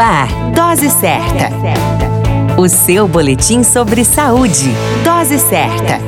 ar, Dose Certa. O seu boletim sobre saúde. Dose certa.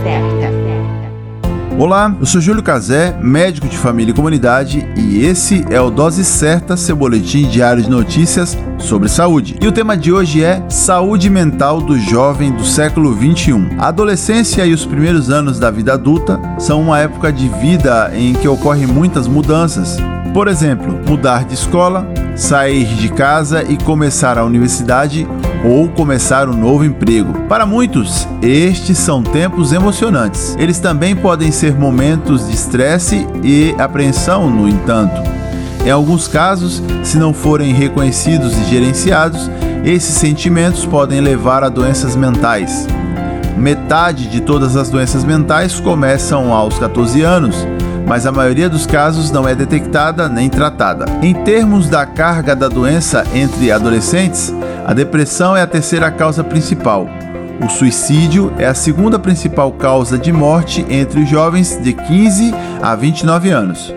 Olá, eu sou Júlio Cazé, médico de família e comunidade, e esse é o Dose Certa, seu boletim diário de notícias sobre saúde. E o tema de hoje é Saúde Mental do Jovem do século 21. A adolescência e os primeiros anos da vida adulta são uma época de vida em que ocorrem muitas mudanças. Por exemplo, mudar de escola, sair de casa e começar a universidade ou começar um novo emprego. Para muitos, estes são tempos emocionantes. Eles também podem ser momentos de estresse e apreensão, no entanto. Em alguns casos, se não forem reconhecidos e gerenciados, esses sentimentos podem levar a doenças mentais. Metade de todas as doenças mentais começam aos 14 anos, mas a maioria dos casos não é detectada nem tratada. Em termos da carga da doença entre adolescentes, a depressão é a terceira causa principal. O suicídio é a segunda principal causa de morte entre os jovens de 15 a 29 anos.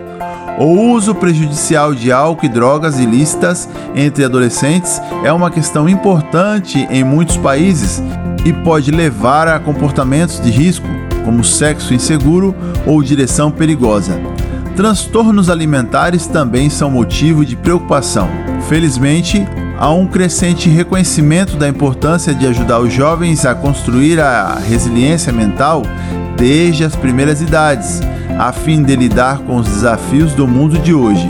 O uso prejudicial de álcool e drogas ilícitas entre adolescentes é uma questão importante em muitos países e pode levar a comportamentos de risco, como sexo inseguro ou direção perigosa. Transtornos alimentares também são motivo de preocupação. Felizmente, há um crescente reconhecimento da importância de ajudar os jovens a construir a resiliência mental desde as primeiras idades, a fim de lidar com os desafios do mundo de hoje.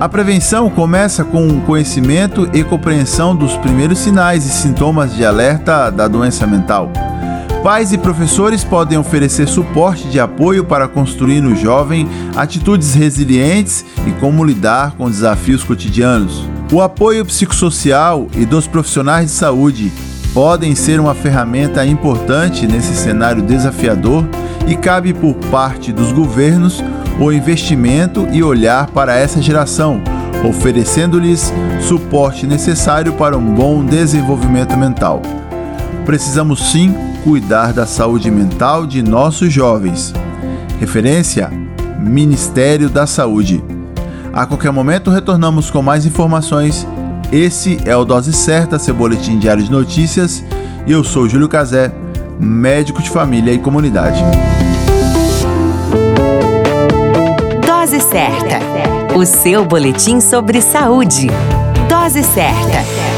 A prevenção começa com o conhecimento e compreensão dos primeiros sinais e sintomas de alerta da doença mental. Pais e professores podem oferecer suporte de apoio para construir no jovem atitudes resilientes e como lidar com desafios cotidianos. O apoio psicossocial e dos profissionais de saúde podem ser uma ferramenta importante nesse cenário desafiador e cabe por parte dos governos o investimento e olhar para essa geração, oferecendo-lhes suporte necessário para um bom desenvolvimento mental. Precisamos sim cuidar da saúde mental de nossos jovens. Referência: Ministério da Saúde. A qualquer momento retornamos com mais informações. Esse é o Dose Certa, seu boletim diário de notícias. Eu sou Júlio Cazé, médico de família e comunidade. Dose certa. O seu boletim sobre saúde. Dose certa.